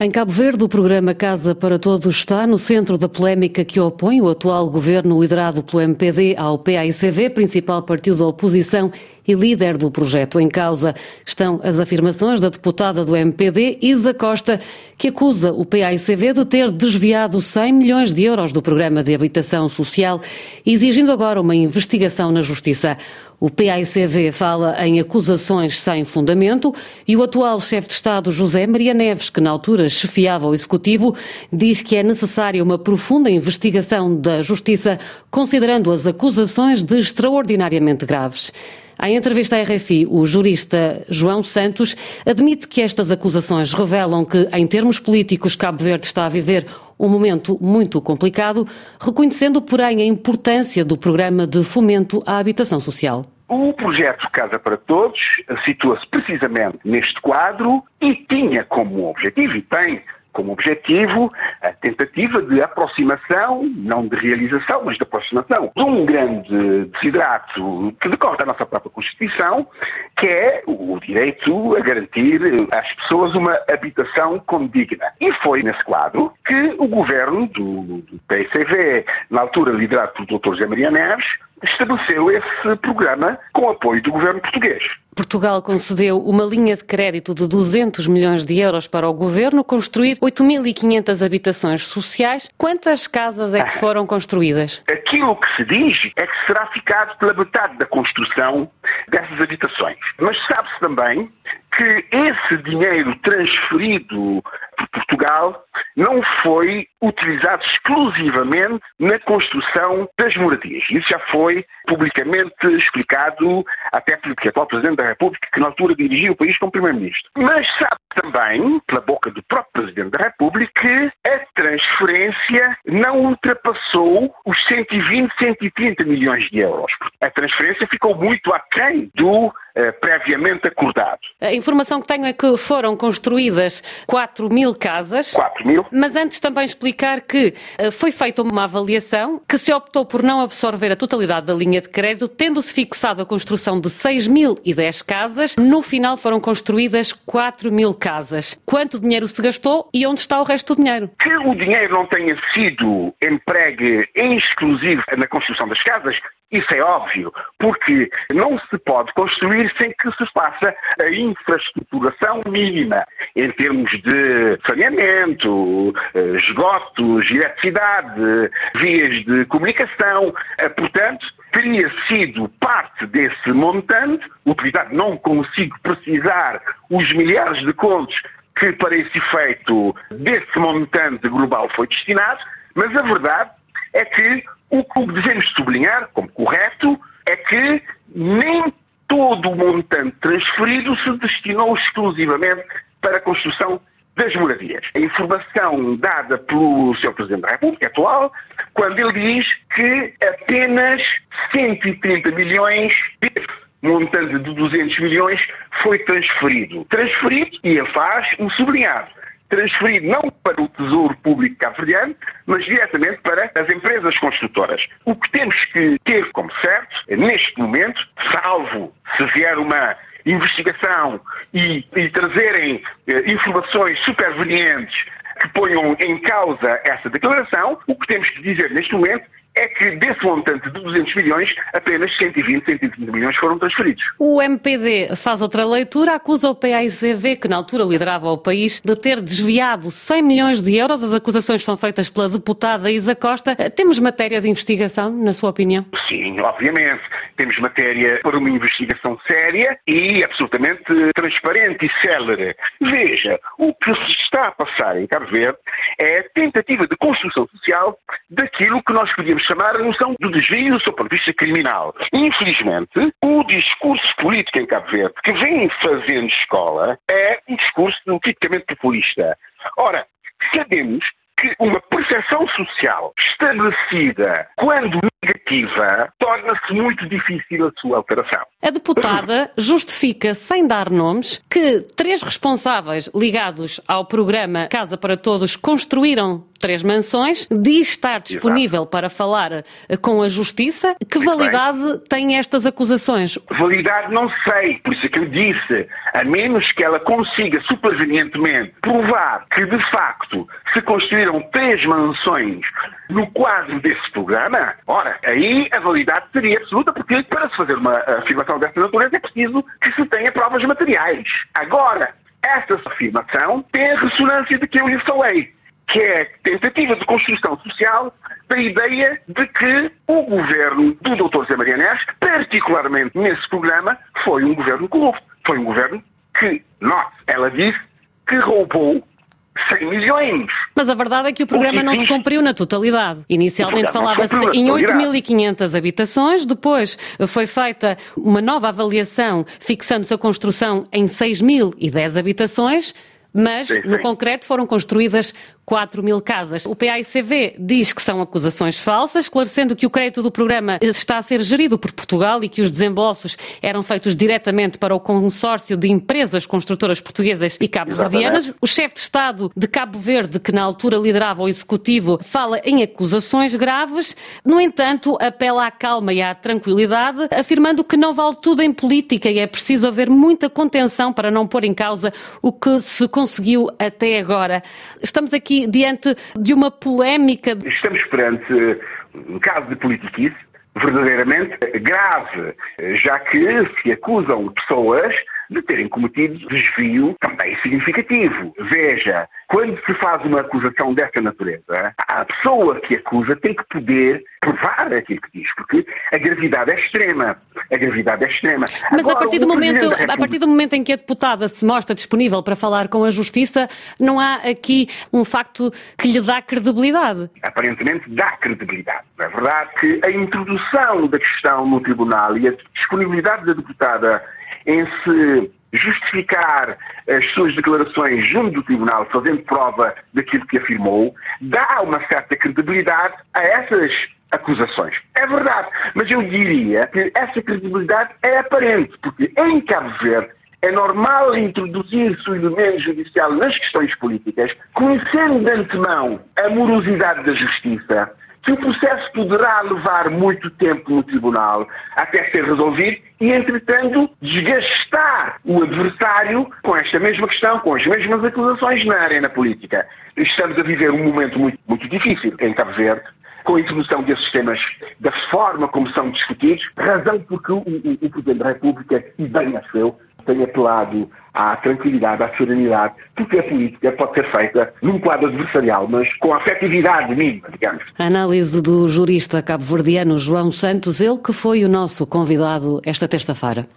Em Cabo Verde, o programa Casa para Todos está no centro da polémica que opõe o atual governo liderado pelo MPD ao PAICV, principal partido da oposição e líder do projeto. Em causa estão as afirmações da deputada do MPD, Isa Costa, que acusa o PAICV de ter desviado 100 milhões de euros do programa de habitação social, exigindo agora uma investigação na Justiça. O PAICV fala em acusações sem fundamento e o atual chefe de Estado, José Maria Neves, que na altura chefiava o Executivo, diz que é necessária uma profunda investigação da Justiça, considerando as acusações de extraordinariamente graves. Em entrevista à RFI, o jurista João Santos admite que estas acusações revelam que, em termos políticos, Cabo Verde está a viver um momento muito complicado, reconhecendo, porém, a importância do programa de fomento à habitação social. O projeto Casa para Todos situa-se precisamente neste quadro e tinha como objetivo, e tem como objetivo a tentativa de aproximação, não de realização, mas de aproximação, de um grande desidrato que decorre da nossa própria Constituição, que é o direito a garantir às pessoas uma habitação condigna. E foi nesse quadro que o governo do, do na altura liderado pelo Dr. José Maria Neves, estabeleceu esse programa com apoio do governo português. Portugal concedeu uma linha de crédito de 200 milhões de euros para o governo construir 8.500 habitações sociais. Quantas casas é que ah. foram construídas? Aquilo que se diz é que será ficado pela metade da construção dessas habitações. Mas sabe-se também que esse dinheiro transferido Portugal não foi utilizado exclusivamente na construção das moradias. Isso já foi publicamente explicado até pelo atual Presidente da República, que na altura dirigia o país como Primeiro-Ministro. Mas sabe também, pela boca do próprio Presidente da República, que a transferência não ultrapassou os 120, 130 milhões de euros. A transferência ficou muito aquém do previamente acordado. A informação que tenho é que foram construídas 4 mil casas. 4 mil. Mas antes também explicar que eh, foi feita uma avaliação que se optou por não absorver a totalidade da linha de crédito, tendo-se fixado a construção de 6.010 casas. No final foram construídas 4 mil casas. Quanto dinheiro se gastou e onde está o resto do dinheiro? Que o dinheiro não tenha sido empregue em exclusivo na construção das casas, isso é óbvio, porque não se pode construir sem que se faça a infraestruturação mínima em termos de saneamento, eh, esgotos, eletricidade, vias de comunicação. Eh, portanto, teria sido parte desse montante, utilizado, não consigo precisar os milhares de contos que para esse efeito desse montante global foi destinado, mas a verdade é que o que devemos sublinhar, como correto, é que nem todo o montante transferido se destinou exclusivamente para a construção das moradias. A informação dada pelo Sr. Presidente da República atual, quando ele diz que apenas 130 milhões desse montante de 200 milhões foi transferido. Transferido, e ele faz um sublinhado, transferido não para o Tesouro Público cabo-verdiano, mas diretamente para as empresas construtoras. O que temos que ter como certo, neste momento, salvo se vier uma investigação e, e trazerem eh, informações supervenientes que ponham em causa essa declaração, o que temos que dizer neste momento é que desse montante de 200 milhões, apenas 120, 130 milhões foram transferidos. O MPD faz outra leitura, acusa o PAICV, que na altura liderava o país, de ter desviado 100 milhões de euros. As acusações são feitas pela deputada Isa Costa. Temos matéria de investigação, na sua opinião? Sim, obviamente. Temos matéria para uma investigação séria e absolutamente transparente e célere. Veja, o que se está a passar em Cabo Verde é a tentativa de construção social daquilo que nós podíamos chamar a noção do desvio seu ponto de vista criminal. Infelizmente, o discurso político em Cabo Verde que vem fazendo escola é um discurso tipicamente populista. Ora, sabemos que uma percepção social estabelecida quando negativa torna-se muito difícil a sua alteração. A deputada justifica, sem dar nomes, que três responsáveis ligados ao programa Casa para Todos construíram três mansões, diz estar disponível Exato. para falar eh, com a Justiça. Que Muito validade bem. têm estas acusações? Validade não sei, por isso é que eu disse, a menos que ela consiga supervenientemente provar que de facto se construíram três mansões no quadro desse programa, ora, aí a validade seria absoluta, porque para se fazer uma afirmação dessa natureza é preciso que se tenha provas materiais. Agora, esta afirmação tem a ressonância de que eu lhe falei que é a tentativa de construção social da ideia de que o governo do Dr. Zé Maria Neves, particularmente nesse programa, foi um governo corrupto. Foi um governo que, note, ela disse que roubou 100 milhões. Mas a verdade é que o programa não se cumpriu na totalidade. Inicialmente falava-se em 8.500 habitações, depois foi feita uma nova avaliação fixando-se a construção em 6.010 habitações, mas sim, sim. no concreto foram construídas 4 mil casas. O PAICV diz que são acusações falsas, esclarecendo que o crédito do programa está a ser gerido por Portugal e que os desembolsos eram feitos diretamente para o consórcio de empresas construtoras portuguesas e cabo-verdianas. O chefe de Estado de Cabo Verde, que na altura liderava o Executivo, fala em acusações graves. No entanto, apela à calma e à tranquilidade, afirmando que não vale tudo em política e é preciso haver muita contenção para não pôr em causa o que se conseguiu até agora. Estamos aqui diante de uma polémica. Estamos perante um caso de politiquice verdadeiramente grave, já que se acusam pessoas de terem cometido desvio também significativo. Veja, quando se faz uma acusação dessa natureza, a pessoa que acusa tem que poder provar aquilo que diz, porque a gravidade é extrema. A gravidade é extrema. Mas Agora, a, partir do momento, República... a partir do momento em que a deputada se mostra disponível para falar com a Justiça, não há aqui um facto que lhe dá credibilidade? Aparentemente dá credibilidade. É verdade que a introdução da questão no Tribunal e a disponibilidade da deputada em se justificar as suas declarações junto do Tribunal, fazendo prova daquilo que afirmou, dá uma certa credibilidade a essas acusações. É verdade, mas eu diria que essa credibilidade é aparente, porque em Cabo Verde é normal introduzir-se o elemento judicial nas questões políticas, conhecendo de antemão a morosidade da justiça, que o processo poderá levar muito tempo no tribunal até ser resolvido e, entretanto, desgastar o adversário com esta mesma questão, com as mesmas acusações na arena política. Estamos a viver um momento muito, muito difícil em Cabo Verde, com a introdução desses temas da forma como são discutidos, razão porque o, o, o Presidente da República, e bem acho eu, tem apelado à tranquilidade, à serenidade, porque a política pode ser feita num quadro adversarial, mas com afetividade mínima, digamos. Análise do jurista cabo-verdiano João Santos, ele que foi o nosso convidado esta terça-feira.